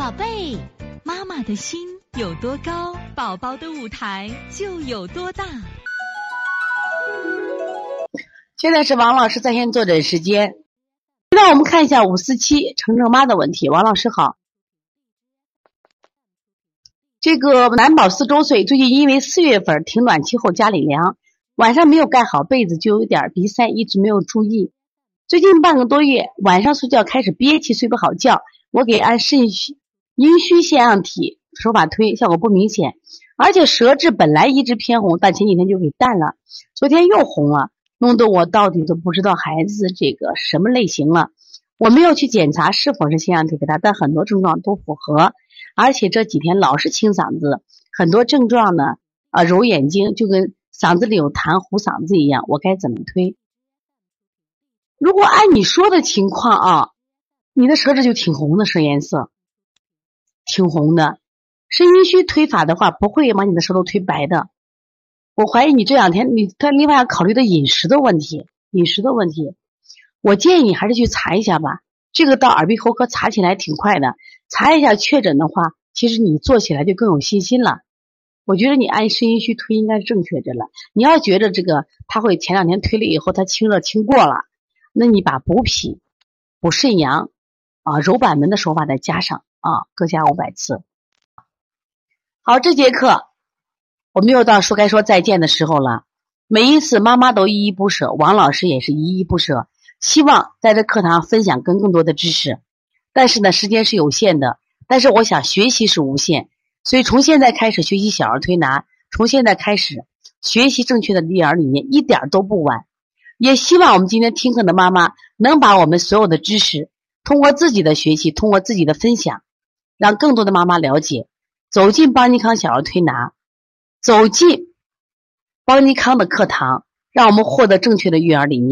宝贝，妈妈的心有多高，宝宝的舞台就有多大。现在是王老师在线坐诊时间，让我们看一下五四七程程妈的问题。王老师好，这个男宝四周岁，最近因为四月份停暖气后家里凉，晚上没有盖好被子，就有点鼻塞，一直没有注意。最近半个多月，晚上睡觉开始憋气，睡不好觉。我给按顺序阴虚腺样体手法推，效果不明显，而且舌质本来一直偏红，但前几天就给淡了，昨天又红了，弄得我到底都不知道孩子这个什么类型了。我没有去检查是否是腺样体给他，但很多症状都符合，而且这几天老是清嗓子，很多症状呢啊揉眼睛，就跟嗓子里有痰糊嗓子一样。我该怎么推？如果按你说的情况啊。你的舌质就挺红的，舌颜色挺红的。肾阴虚推法的话，不会把你的舌头推白的。我怀疑你这两天你他另外要考虑的饮食的问题，饮食的问题。我建议你还是去查一下吧。这个到耳鼻喉科查起来挺快的，查一下确诊的话，其实你做起来就更有信心了。我觉得你按肾阴虚推应该是正确的了。你要觉得这个他会前两天推了以后他清热清过了，那你把补脾、补肾阳。啊，揉板门的手法再加上啊，各加五百次。好，这节课我们又到说该说再见的时候了。每一次妈妈都依依不舍，王老师也是依依不舍，希望在这课堂分享更更多的知识。但是呢，时间是有限的，但是我想学习是无限，所以从现在开始学习小儿推拿，从现在开始学习正确的育儿理念，一点都不晚。也希望我们今天听课的妈妈能把我们所有的知识。通过自己的学习，通过自己的分享，让更多的妈妈了解，走进邦尼康小儿推拿，走进邦尼康的课堂，让我们获得正确的育儿理念。